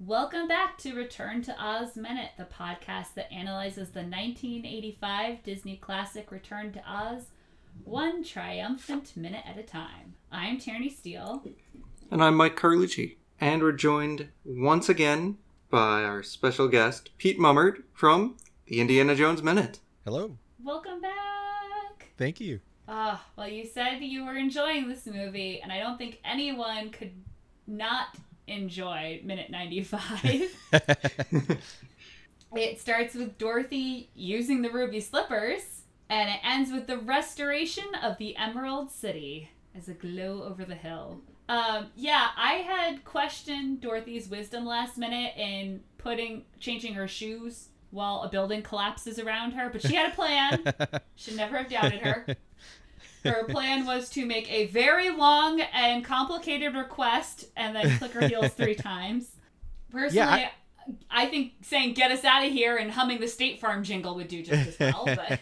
Welcome back to Return to Oz Minute, the podcast that analyzes the 1985 Disney classic Return to Oz one triumphant minute at a time. I'm Tierney Steele. And I'm Mike Carlucci. And we're joined once again by our special guest, Pete Mummert from the Indiana Jones Minute. Hello. Welcome back. Thank you. Ah, uh, well, you said you were enjoying this movie, and I don't think anyone could not enjoy minute 95. it starts with Dorothy using the ruby slippers, and it ends with the restoration of the Emerald City as a glow over the hill. Um, yeah, I had questioned Dorothy's wisdom last minute in putting changing her shoes while a building collapses around her, but she had a plan. Should never have doubted her. Her plan was to make a very long and complicated request and then click her heels three times. Personally, yeah, I... I think saying "Get us out of here" and humming the State Farm jingle would do just as well.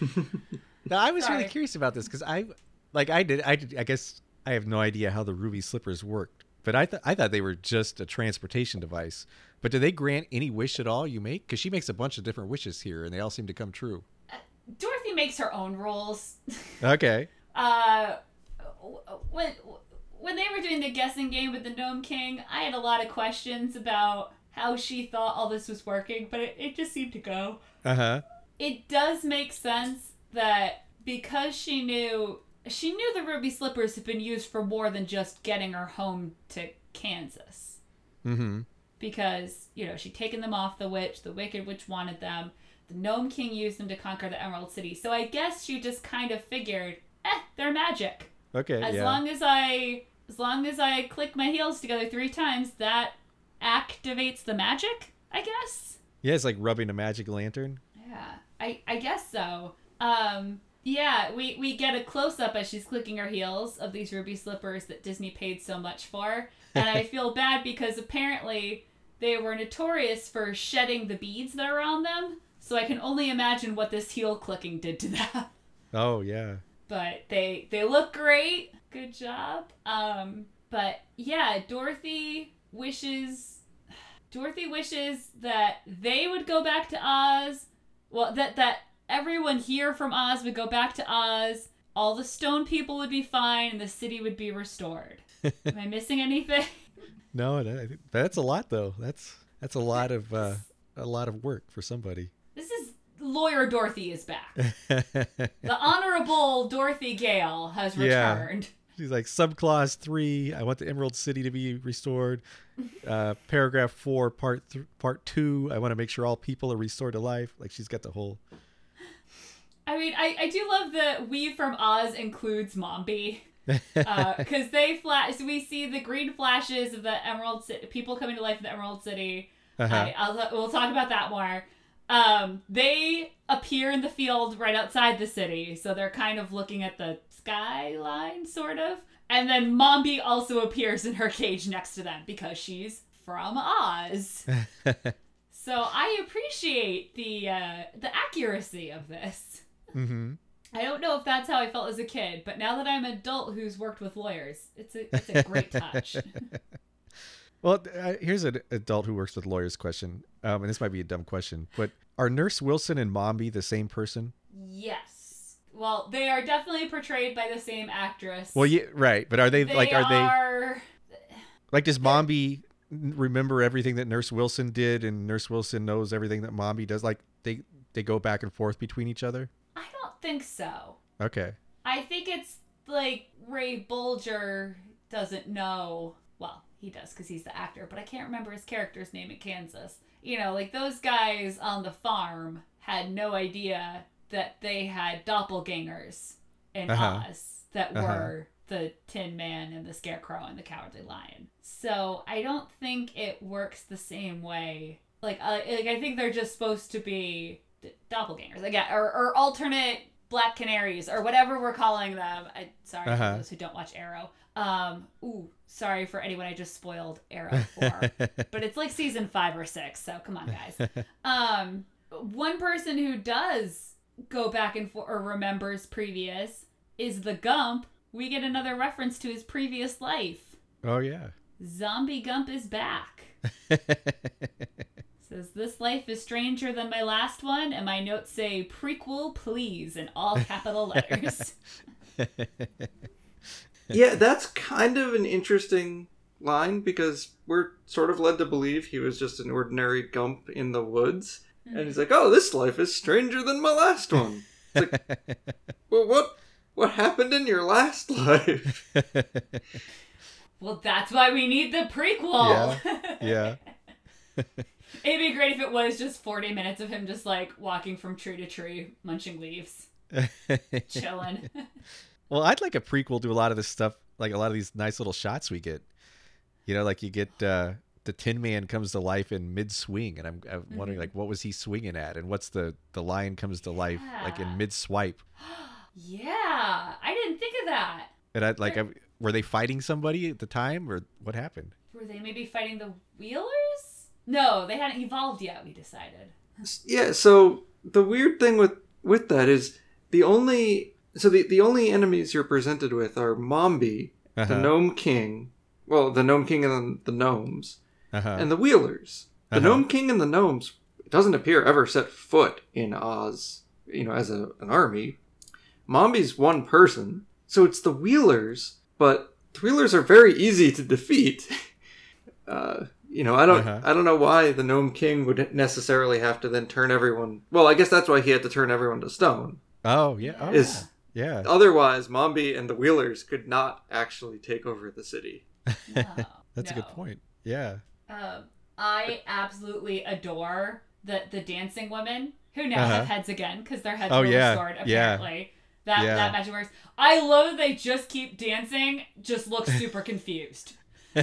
But no, I was Sorry. really curious about this because I, like, I did, I did, I guess I have no idea how the ruby slippers worked, but I thought I thought they were just a transportation device. But do they grant any wish at all you make? Because she makes a bunch of different wishes here, and they all seem to come true. Uh, Dorothy makes her own rules. Okay. uh, when when they were doing the guessing game with the Gnome King, I had a lot of questions about how she thought all this was working, but it, it just seemed to go. Uh huh. It does make sense that because she knew she knew the ruby slippers had been used for more than just getting her home to Kansas. Mm-hmm. Because, you know, she'd taken them off the witch, the wicked witch wanted them, the Gnome King used them to conquer the Emerald City. So I guess she just kind of figured, eh, they're magic. Okay. As yeah. long as I as long as I click my heels together three times, that activates the magic, I guess. Yeah, it's like rubbing a magic lantern. Yeah. I I guess so. Um yeah, we, we get a close up as she's clicking her heels of these ruby slippers that Disney paid so much for. And I feel bad because apparently they were notorious for shedding the beads that are on them. So I can only imagine what this heel clicking did to them. Oh yeah. But they they look great. Good job. Um but yeah, Dorothy wishes Dorothy wishes that they would go back to Oz. Well, that that everyone here from Oz would go back to Oz. All the stone people would be fine, and the city would be restored. Am I missing anything? No, that's a lot though. That's that's a lot of uh, a lot of work for somebody. This is lawyer Dorothy is back. the honorable Dorothy Gale has returned. Yeah. She's like subclause three. I want the Emerald City to be restored. Uh, paragraph four, part th- part two. I want to make sure all people are restored to life. Like she's got the whole I mean, I, I do love that we from Oz includes Mombi. Because uh, they flash, so we see the green flashes of the Emerald City, people coming to life in the Emerald City. Uh-huh. I, I'll, we'll talk about that more. Um, they appear in the field right outside the city, so they're kind of looking at the skyline, sort of. And then Mombi also appears in her cage next to them because she's from Oz. so I appreciate the uh, the accuracy of this. Mm-hmm. I don't know if that's how I felt as a kid, but now that I'm an adult who's worked with lawyers, it's a it's a great touch. well, uh, here's an adult who works with lawyers question, um, and this might be a dumb question, but are Nurse Wilson and Mombi the same person? Yes. Well, they are definitely portrayed by the same actress. Well, yeah, right, but are they, they like are, are they like does Mombi remember everything that Nurse Wilson did, and Nurse Wilson knows everything that Mombi does? Like they they go back and forth between each other think so. Okay. I think it's like Ray Bolger doesn't know. Well, he does because he's the actor, but I can't remember his character's name in Kansas. You know, like those guys on the farm had no idea that they had doppelgangers in uh-huh. Oz that uh-huh. were the Tin Man and the Scarecrow and the Cowardly Lion. So I don't think it works the same way. Like, uh, like I think they're just supposed to be doppelgangers again or, or alternate black canaries or whatever we're calling them I, sorry uh-huh. for those who don't watch arrow um ooh sorry for anyone i just spoiled arrow for but it's like season five or six so come on guys um one person who does go back and forth or remembers previous is the gump we get another reference to his previous life. Oh yeah. Zombie Gump is back. Says this life is stranger than my last one, and my notes say prequel, please, in all capital letters. yeah, that's kind of an interesting line because we're sort of led to believe he was just an ordinary gump in the woods. And he's mm-hmm. like, "Oh, this life is stranger than my last one." It's like, well, what what happened in your last life? well, that's why we need the prequel. Yeah. yeah. It'd be great if it was just 40 minutes of him just like walking from tree to tree, munching leaves, chilling. well, I'd like a prequel to a lot of this stuff, like a lot of these nice little shots we get. You know, like you get uh, the Tin Man comes to life in mid swing, and I'm, I'm mm-hmm. wondering like what was he swinging at, and what's the the lion comes to life like in mid swipe. yeah, I didn't think of that. And I like, I, were they fighting somebody at the time, or what happened? Were they maybe fighting the Wheelers? No, they hadn't evolved yet. We decided. Yeah. So the weird thing with with that is the only so the the only enemies you're presented with are Mombi, uh-huh. the Gnome King, well, the Gnome King and the gnomes, uh-huh. and the Wheelers. The uh-huh. Gnome King and the gnomes doesn't appear ever set foot in Oz, you know, as a, an army. Mombi's one person, so it's the Wheelers, but the Wheelers are very easy to defeat. uh, you know, I don't, uh-huh. I don't know why the Gnome King would necessarily have to then turn everyone. Well, I guess that's why he had to turn everyone to stone. Oh yeah, oh, is yeah. Otherwise, Mombi and the Wheelers could not actually take over the city. No, That's no. a good point. Yeah. Um, I absolutely adore the the dancing women who now uh-huh. have heads again because their heads oh, were yeah. restored. Apparently, yeah. that yeah. that magic works. I love that they just keep dancing. Just look super confused.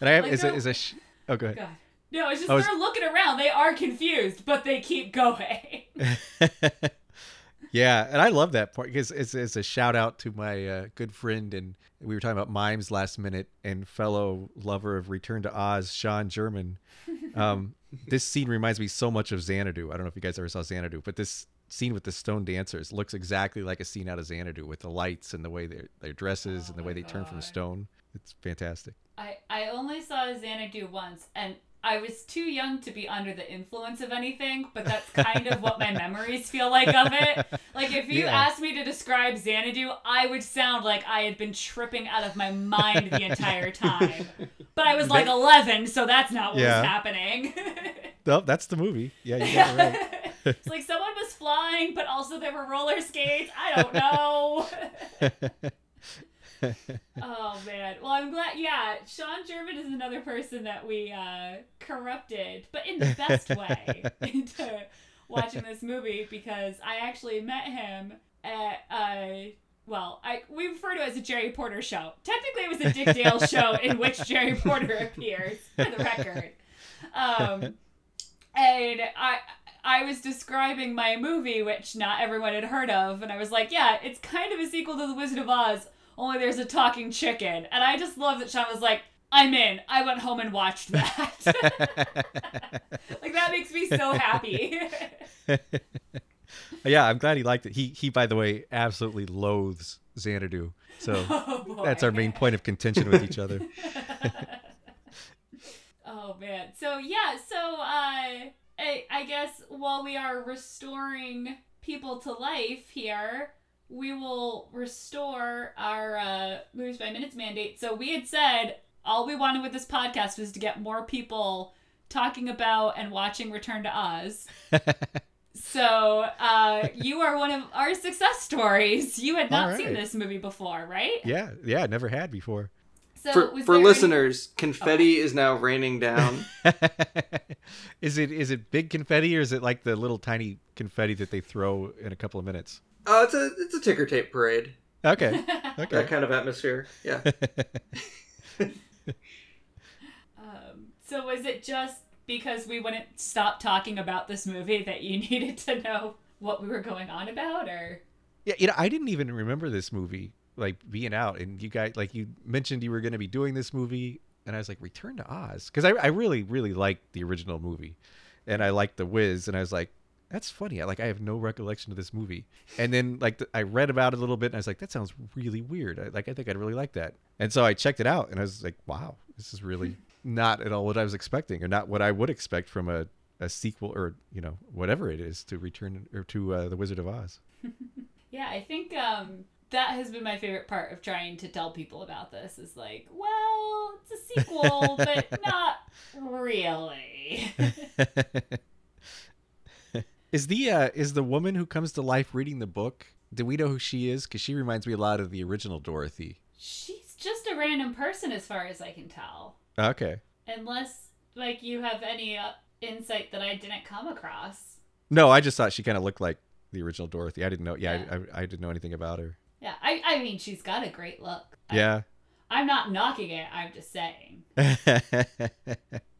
and I have like is, a, is a sh- oh go ahead. God. No, it's just oh, they're looking around. They are confused, but they keep going. yeah, and I love that part because it's, it's a shout out to my uh, good friend and we were talking about mimes last minute and fellow lover of Return to Oz, Sean German. Um, this scene reminds me so much of Xanadu. I don't know if you guys ever saw Xanadu, but this scene with the stone dancers looks exactly like a scene out of Xanadu with the lights and the way their their dresses oh and the way they God. turn from stone. It's fantastic. I I only saw Xanadu once, and I was too young to be under the influence of anything, but that's kind of what my memories feel like of it. Like if you yeah. asked me to describe Xanadu, I would sound like I had been tripping out of my mind the entire time. But I was like 11, so that's not what yeah. was happening. no, that's the movie. Yeah, you got it right. it's like someone was flying, but also there were roller skates. I don't know oh man. Well, I'm glad. Yeah, Sean German is another person that we uh, corrupted, but in the best way, into watching this movie because I actually met him at. Uh, well, I we refer to it as a Jerry Porter show. Technically, it was a Dick Dale show in which Jerry Porter appears, for the record. Um, and I I was describing my movie, which not everyone had heard of, and I was like, yeah, it's kind of a sequel to The Wizard of Oz, only there's a talking chicken. And I just love that Sean was like, I'm in. I went home and watched that. like that makes me so happy. yeah, I'm glad he liked it. He he by the way absolutely loathes Xanadu. So oh, that's our main point of contention with each other. oh man. So yeah, so uh I, I guess while we are restoring people to life here, we will restore our uh, movies by minutes mandate. So we had said all we wanted with this podcast was to get more people talking about and watching Return to Oz. so uh, you are one of our success stories. You had not right. seen this movie before, right? Yeah, yeah, never had before. So for, for listeners, any... confetti is now raining down. is it is it big confetti or is it like the little tiny confetti that they throw in a couple of minutes? Oh, it's a it's a ticker tape parade. Okay. Okay. that kind of atmosphere. Yeah. um, so was it just because we wouldn't stop talking about this movie that you needed to know what we were going on about, or? Yeah, you know, I didn't even remember this movie like being out, and you guys like you mentioned you were going to be doing this movie, and I was like, Return to Oz, because I I really really liked the original movie, and I liked the Wiz, and I was like, that's funny. I, like I have no recollection of this movie. And then like the, I read about it a little bit, and I was like, that sounds really weird. I, like I think I'd really like that. And so I checked it out, and I was like, wow, this is really not at all what I was expecting, or not what I would expect from a a sequel or you know whatever it is to return or to uh, the Wizard of Oz. yeah, I think um, that has been my favorite part of trying to tell people about this. Is like, well, it's a sequel, but not really. Is the uh, is the woman who comes to life reading the book? Do we know who she is? Because she reminds me a lot of the original Dorothy. She's just a random person, as far as I can tell. Okay. Unless, like, you have any uh, insight that I didn't come across. No, I just thought she kind of looked like the original Dorothy. I didn't know. Yeah, yeah. I, I, didn't know anything about her. Yeah, I, I mean, she's got a great look. Yeah. I, I'm not knocking it. I'm just saying.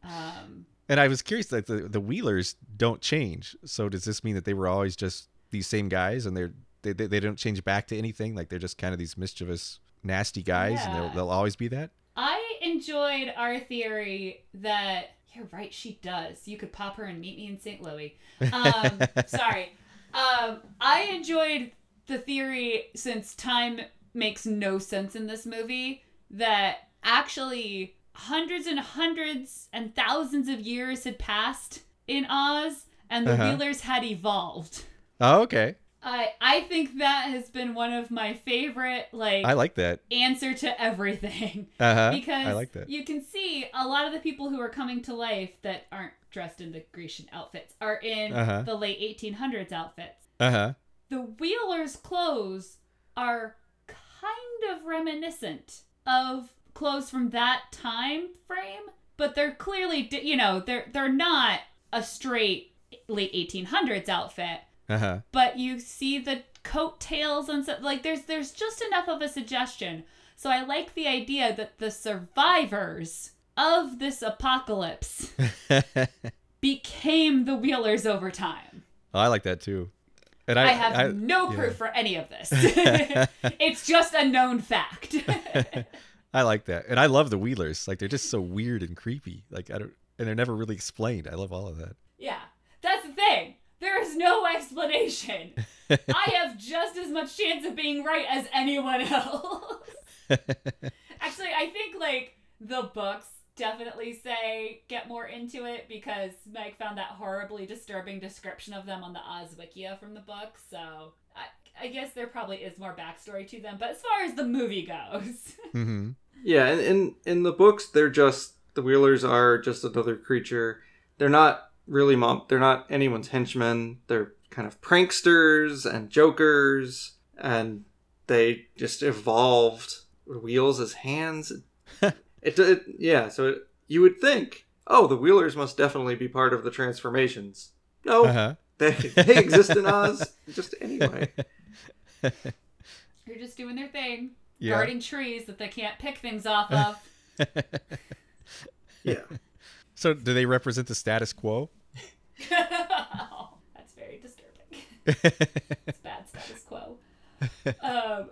um, and I was curious that the, the Wheelers don't change. So does this mean that they were always just these same guys and they're they, they, they don't change back to anything? Like they're just kind of these mischievous, nasty guys, yeah. and they'll, they'll always be that. I enjoyed our theory that you're right, she does. You could pop her and meet me in St. Louis. Um, sorry. Um, I enjoyed the theory since time makes no sense in this movie that actually hundreds and hundreds and thousands of years had passed in Oz and the uh-huh. Wheelers had evolved. Oh, okay. I I think that has been one of my favorite like I like that answer to everything. Uh-huh. Because I like that. you can see a lot of the people who are coming to life that aren't dressed in the Grecian outfits are in uh-huh. the late 1800s outfits. Uh-huh. The Wheelers' clothes are kind of reminiscent of clothes from that time frame, but they're clearly you know, they're they're not a straight late 1800s outfit uh-huh. But you see the coattails and stuff. Like there's there's just enough of a suggestion. So I like the idea that the survivors of this apocalypse became the Wheelers over time. Oh, I like that too. And I, I have I, no proof yeah. for any of this. it's just a known fact. I like that, and I love the Wheelers. Like they're just so weird and creepy. Like I don't, and they're never really explained. I love all of that. Yeah, that's the thing. There is no explanation. I have just as much chance of being right as anyone else. Actually, I think like the books definitely say get more into it because Mike found that horribly disturbing description of them on the Oz Wikia from the book. So I, I guess there probably is more backstory to them. But as far as the movie goes, mm-hmm. yeah, in, in in the books, they're just the Wheelers are just another creature. They're not really mom they're not anyone's henchmen they're kind of pranksters and jokers and they just evolved wheels as hands it, it, yeah so it, you would think oh the wheelers must definitely be part of the transformations no uh-huh. they, they exist in oz just anyway they're just doing their thing yeah. guarding trees that they can't pick things off of yeah so do they represent the status quo oh, that's very disturbing. it's bad status quo. Um,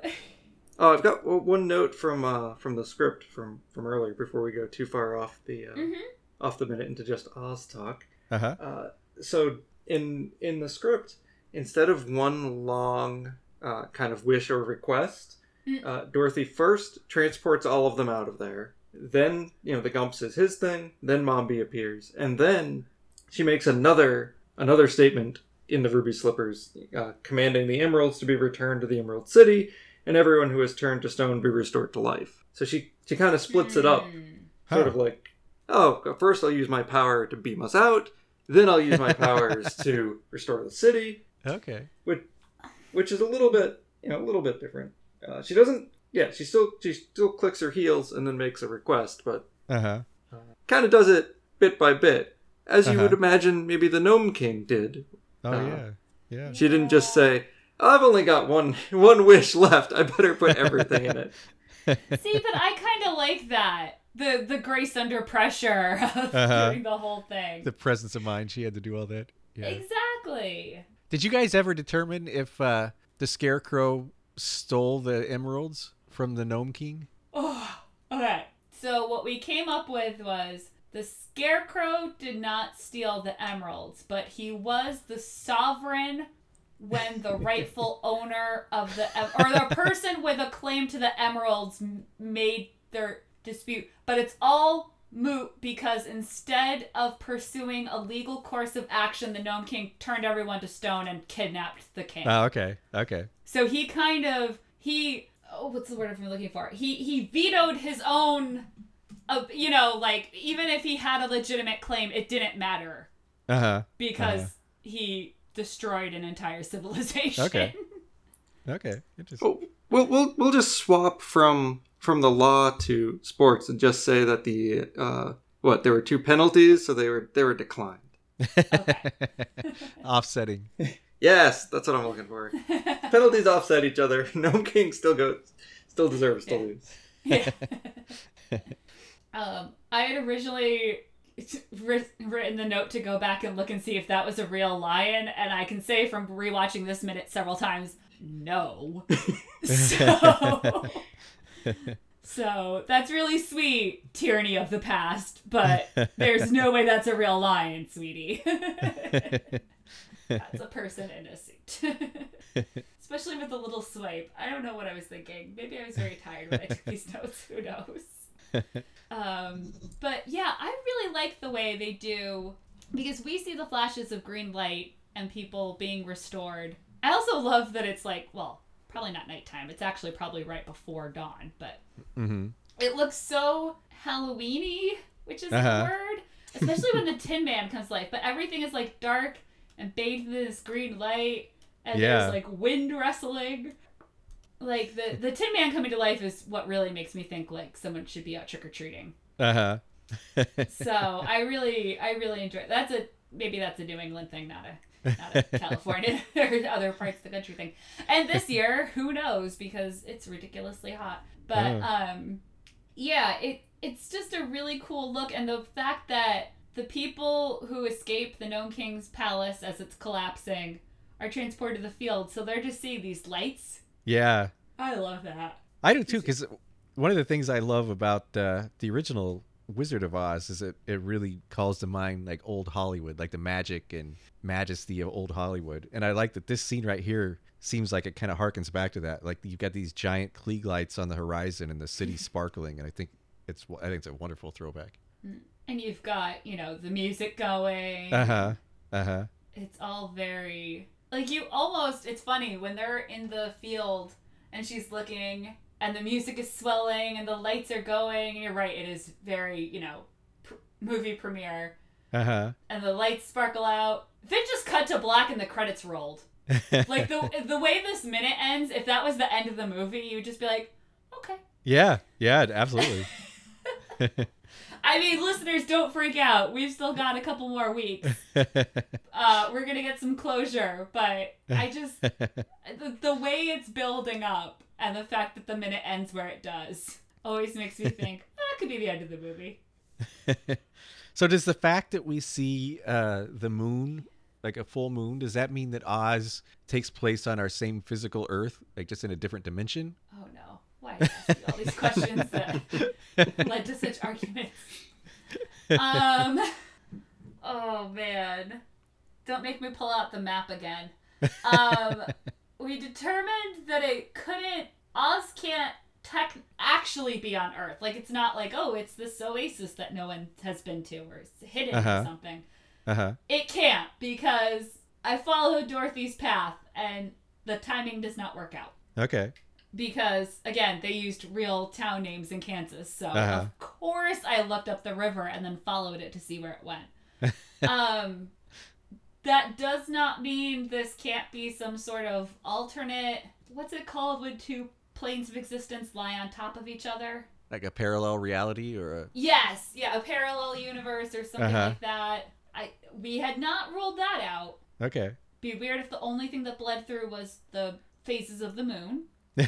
oh, I've got one note from uh, from the script from from earlier before we go too far off the uh, mm-hmm. off the minute into just Oz talk. Uh-huh. Uh, so in in the script, instead of one long uh, kind of wish or request, mm. uh, Dorothy first transports all of them out of there. Then you know the Gump says his thing. Then Mombi appears, and then she makes another another statement in the ruby slippers, uh, commanding the emeralds to be returned to the Emerald City, and everyone who has turned to stone be restored to life. So she she kind of splits it up, hmm. sort of like, oh, first I'll use my power to beam us out, then I'll use my powers to restore the city. Okay. Which which is a little bit you know a little bit different. Uh, she doesn't. Yeah, she still she still clicks her heels and then makes a request, but uh-huh. uh, kind of does it bit by bit as you uh-huh. would imagine maybe the Gnome King did. Oh uh, yeah, yeah. She didn't just say, "I've only got one one wish left. I better put everything in it." See, but I kind of like that the the grace under pressure of uh-huh. doing the whole thing. The presence of mind she had to do all that. Yeah. Exactly. Did you guys ever determine if uh, the Scarecrow stole the emeralds from the Gnome King? Oh, okay. So what we came up with was the Scarecrow did not steal the emeralds, but he was the sovereign when the rightful owner of the or the person with a claim to the emeralds made their dispute. But it's all moot because instead of pursuing a legal course of action, the Gnome King turned everyone to stone and kidnapped the king. Oh, okay, okay. So he kind of he oh, what's the word I'm looking for? He he vetoed his own, uh, you know, like even if he had a legitimate claim, it didn't matter. Uh huh. Because uh-huh. he destroyed an entire civilization. Okay. Okay. Interesting. Oh, we'll we'll we'll just swap from from the law to sports and just say that the uh, what there were two penalties, so they were they were declined. Offsetting. yes, that's what I'm looking for. Penalties offset each other. No king still goes, still deserves to lose. Yeah. um, I had originally written the note to go back and look and see if that was a real lion, and I can say from rewatching this minute several times, no. so, so that's really sweet, Tierney of the past, but there's no way that's a real lion, sweetie. that's a person in a suit. Especially with the little swipe. I don't know what I was thinking. Maybe I was very tired when I took these notes. Who knows? um, but yeah, I really like the way they do because we see the flashes of green light and people being restored. I also love that it's like, well, probably not nighttime. It's actually probably right before dawn, but mm-hmm. it looks so Halloweeny, which is uh-huh. the word, especially when the Tin Man comes to life. But everything is like dark and bathed in this green light, and yeah. there's like wind wrestling like the the Tin Man coming to life is what really makes me think like someone should be out trick or treating. Uh huh. so I really I really enjoy it. that's a maybe that's a New England thing, not a California or other parts of the country thing. And this year, who knows because it's ridiculously hot. But um yeah, it it's just a really cool look and the fact that the people who escape the Gnome King's palace as it's collapsing are transported to the field, so they're just seeing these lights yeah. I love that. I do too, because one of the things I love about uh, the original Wizard of Oz is that it really calls to mind like old Hollywood, like the magic and majesty of old Hollywood. And I like that this scene right here seems like it kind of harkens back to that. Like you've got these giant Klieg lights on the horizon and the city sparkling, and I think it's I think it's a wonderful throwback. Mm. And you've got you know the music going. Uh huh. Uh huh. It's all very like you almost it's funny when they're in the field and she's looking and the music is swelling and the lights are going and you're right it is very you know pr- movie premiere. Uh-huh. And the lights sparkle out. Then just cut to black and the credits rolled. Like the the way this minute ends if that was the end of the movie you would just be like okay. Yeah yeah absolutely. I mean, listeners, don't freak out. We've still got a couple more weeks. Uh, we're gonna get some closure, but I just the, the way it's building up and the fact that the minute ends where it does always makes me think oh, that could be the end of the movie. so, does the fact that we see uh, the moon, like a full moon, does that mean that Oz takes place on our same physical Earth, like just in a different dimension? Oh no! Why all these questions that led to such arguments? Um. Oh man, don't make me pull out the map again. Um, we determined that it couldn't. Oz can't tech actually be on Earth. Like it's not like oh, it's this oasis that no one has been to or it's hidden uh-huh. or something. Uh huh. It can't because I followed Dorothy's path and the timing does not work out. Okay because again they used real town names in Kansas. So uh-huh. of course I looked up the river and then followed it to see where it went. um, that does not mean this can't be some sort of alternate. What's it called when two planes of existence lie on top of each other? Like a parallel reality or a yes, yeah, a parallel universe or something uh-huh. like that. I we had not ruled that out. Okay. Be weird if the only thing that bled through was the phases of the moon.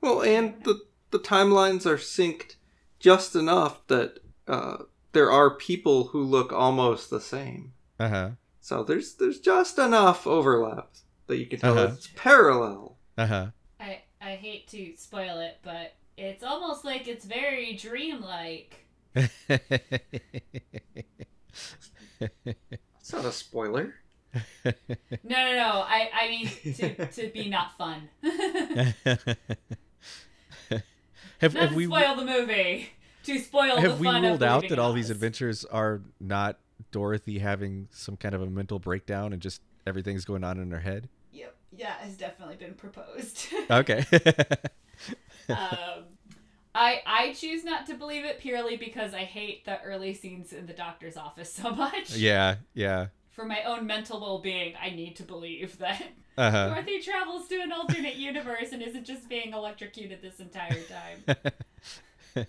well, and the the timelines are synced just enough that uh, there are people who look almost the same. Uh huh. So there's there's just enough overlap that you can tell uh-huh. it's parallel. Uh huh. I I hate to spoil it, but it's almost like it's very dreamlike It's not a spoiler. No, no, no. I, I mean to, to be not fun. have, not have to we spoil the movie. To spoil have the we ruled of out that all these adventures are not Dorothy having some kind of a mental breakdown and just everything's going on in her head? Yep. Yeah, has definitely been proposed. Okay. um, I I choose not to believe it purely because I hate the early scenes in the doctor's office so much. yeah, yeah. For my own mental well-being, I need to believe that Uh-huh. Dorothy travels to an alternate universe and isn't just being electrocuted this entire time.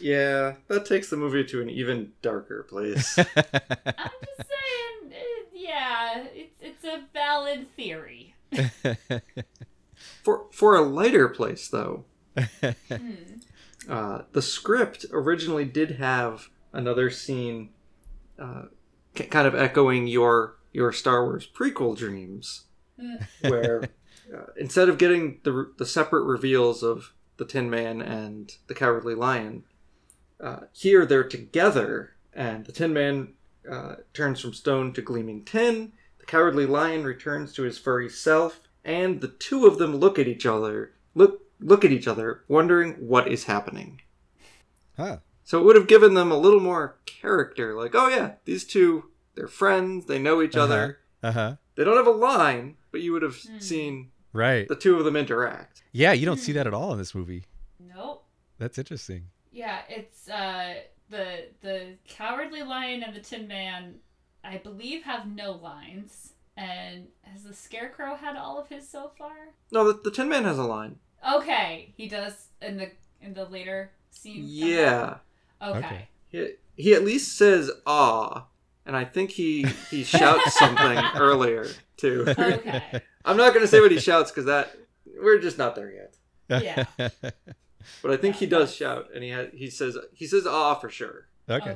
Yeah, that takes the movie to an even darker place. I'm just saying, eh, yeah, it's it's a valid theory. for for a lighter place, though, Hmm. uh, the script originally did have another scene, uh, k- kind of echoing your your Star Wars prequel dreams, Mm. where uh, instead of getting the the separate reveals of the Tin Man and the Cowardly Lion, uh, here they're together, and the Tin Man uh, turns from stone to gleaming tin. The Cowardly Lion returns to his furry self, and the two of them look at each other, look look at each other, wondering what is happening. huh. So it would have given them a little more character, like, oh yeah, these two, they're friends, they know each Uh-huh. other. Uh-huh. They don't have a line, but you would have Hmm. seen Right. the two of them interact. Yeah, you don't see that at all in this movie. Nope. That's interesting. Yeah, it's uh the the cowardly lion and the tin man I believe have no lines. And has the scarecrow had all of his so far? No, the, the Tin Man has a line. Okay, he does in the in the later scene. Yeah. Okay. Okay. He, he at least says ah, and I think he he shouts something earlier too. Okay. I'm not going to say what he shouts because that we're just not there yet. Yeah. But I think Yeah, he does that's- shout, and he ha- he says he says ah for sure. okay.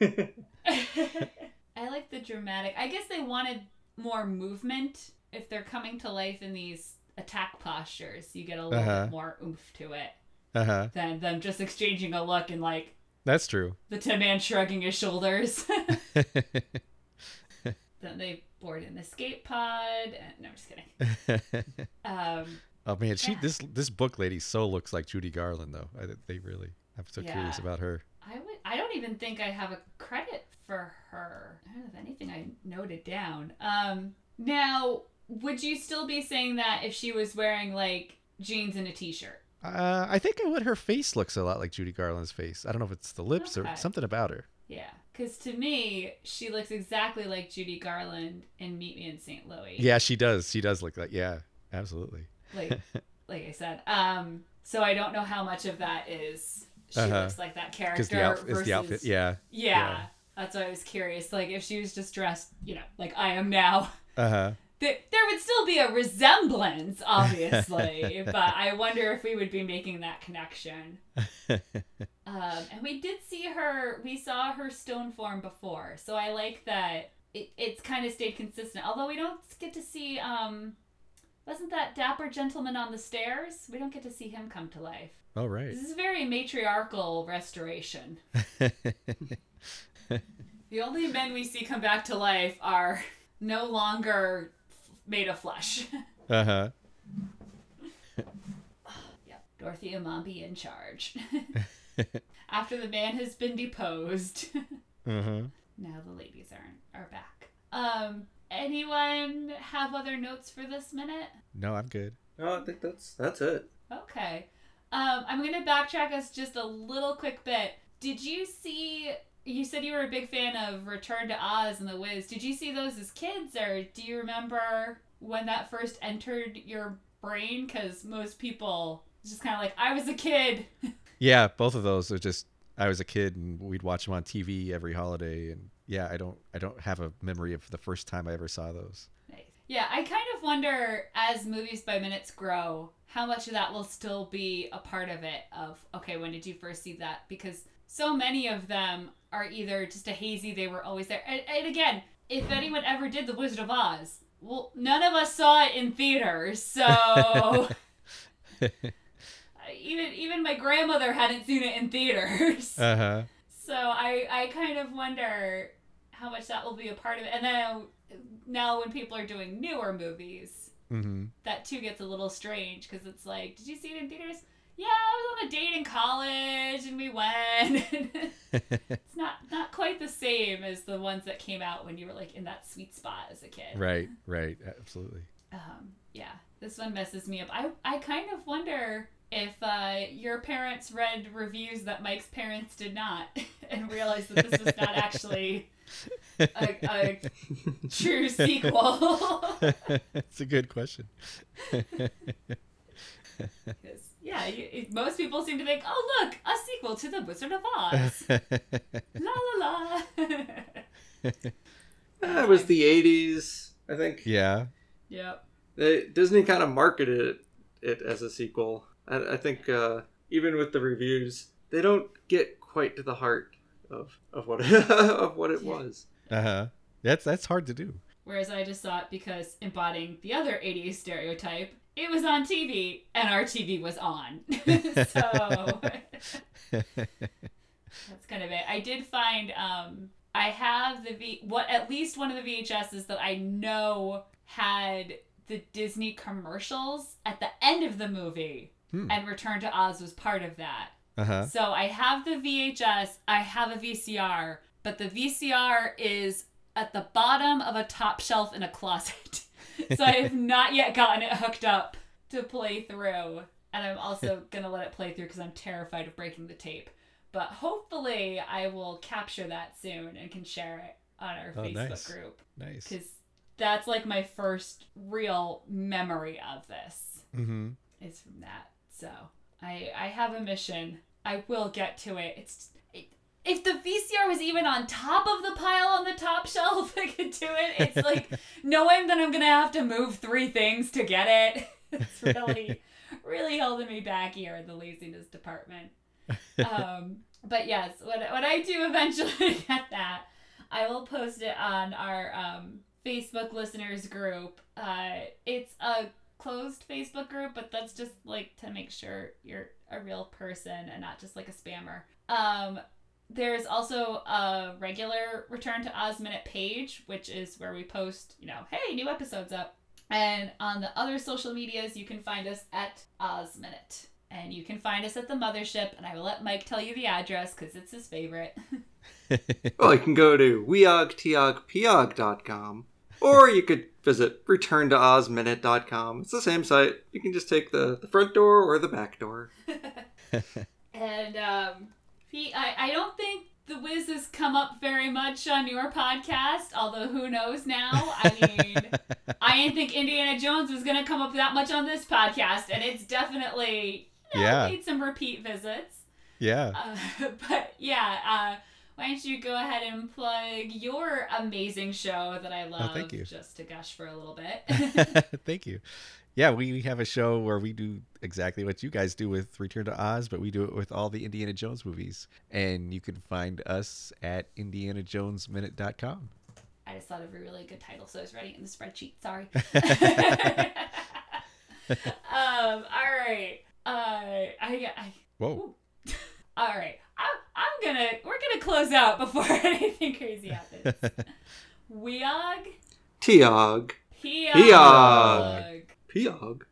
Okay. I like the dramatic. I guess they wanted more movement. If they're coming to life in these attack postures, you get a little Uh-huh. bit more oomph to it Uh-huh. than them just exchanging a look and like That's true. the Tin Man shrugging his shoulders. then they board an escape pod. And, no, I'm just kidding. Um, oh man, she Yeah. this this book lady so looks like Judy Garland though. I, they really. I'm so curious about her. I would. I don't even think I have a credit for her. I don't have anything I noted down. Um, now, would you still be saying that if she was wearing like jeans and a t-shirt? Uh, I think I would. Her face looks a lot like Judy Garland's face. I don't know if it's the lips Okay. or something about her. Yeah, because to me, she looks exactly like Judy Garland in Meet Me in St. Louis. Yeah, she does. She does look like. Yeah, absolutely. Like, like I said. Um, so I don't know how much of that is she Uh-huh. looks like that character the outfit is versus the outfit. Yeah. Yeah. Yeah. That's why I was curious. Like, if she was just dressed, you know, like I am now. Uh huh. there, there would still be a resemblance, obviously, but I wonder if we would be making that connection. Um, and we did see her, we saw her stone form before, so I like that it, it's kind of stayed consistent. Although we don't get to see, um, wasn't that dapper gentleman on the stairs? We don't get to see him come to life. Oh, right. This is a very matriarchal restoration. The only men we see come back to life are no longer made of flesh. uh huh. Yep, Dorothy and Mombi in charge. After the man has been deposed, Uh huh. now the ladies are are back. Um, anyone have other notes for this minute? No, I'm good. No, I think that's that's it. Okay. Um, I'm gonna backtrack us just a little quick bit. Did you see? You said you were a big fan of Return to Oz and The Wiz. Did you see those as kids, or do you remember when that first entered your brain? Because most people just kind of like I was a kid. Yeah, both of those are just. I was a kid and we'd watch them on TV every holiday, and yeah, I don't. I don't have a memory of the first time I ever saw those. Nice. Yeah, I kind of wonder as movies by minutes grow, how much of that will still be a part of it. Of okay, when did you first see that? Because so many of them are either just a hazy, they were always there. And, and again, if anyone ever did The Wizard of Oz, well, none of us saw it in theaters, so. even even my grandmother hadn't seen it in theaters. Uh huh. So I I kind of wonder how much that will be a part of it. And then now when people are doing newer movies, Mm-hmm. that too gets a little strange because it's like, did you see it in theaters? Yeah, I was on a date in college and we went. it's not not quite the same as the ones that came out when you were like in that sweet spot as a kid. right. Right. Absolutely. Um, yeah, this one messes me up. I I kind of wonder if uh, your parents read reviews that Mike's parents did not and realized that this was not actually a, a true sequel. It's a good question. yeah, you, it- most people seem to think, oh look, a sequel to The Wizard of Oz. la la la. That was the '80s, I think. yeah. yep. They, Disney kind of marketed it, it as a sequel. I, I think uh, even with the reviews, they don't get quite to the heart of of what of what it was. Uh huh. That's that's hard to do. Whereas I just thought because embodying the other 80s stereotype, it was on TV and our TV was on. so that's kind of it. I did find um I have the V what at least one of the VHSs that I know had the Disney commercials at the end of the movie Hmm. and Return to Oz was part of that. Uh huh. So I have the VHS, I have a VCR, but the VCR is at the bottom of a top shelf in a closet. so I have not yet gotten it hooked up to play through. And I'm also going to let it play through because I'm terrified of breaking the tape. But hopefully I will capture that soon and can share it on our Oh, Facebook nice. group. Nice. Because that's like my first real memory of this Mm-hmm. is from that. So I I have a mission. I will get to it. It's it, if the VCR was even on top of the pile on the top shelf, I could do it. It's like knowing that I'm gonna have to move three things to get it. It's really really holding me back here in the laziness department. Um, but yes, when when I do eventually get that, I will post it on our um, Facebook listeners group. Uh, it's a closed Facebook group, but that's just like to make sure you're a real person and not just like a spammer. Um, there's also a regular Return to Oz Minute page, which is where we post, you know, hey, new episodes up. And on the other social medias, you can find us at Oz Minute. And you can find us at the mothership, and I will let Mike tell you the address because it's his favorite. Well, you can go to weogtiogpiog.com or you could visit returntoozminute.com. It's the same site. You can just take the, the front door or the back door. And um, he, I, I don't think the Wiz has come up very much on your podcast, although who knows now? I mean, I didn't think Indiana Jones was going to come up that much on this podcast, and it's definitely you know, Yeah. made some repeat visits. yeah. Uh, but yeah, uh, why don't you go ahead and plug your amazing show that I love? Oh, thank you. Just to gush for a little bit. Thank you. Yeah, we have a show where we do exactly what you guys do with Return to Oz, but we do it with all the Indiana Jones movies. And you can find us at indianajonesminute.com. I just thought of a really good title, so I was writing it in the spreadsheet. Sorry. um. All right. Uh. I. I Whoa. all right. I'm. I'm gonna. We're gonna close out before anything crazy happens. Weog. Tiog. Peog. Peog. Piog.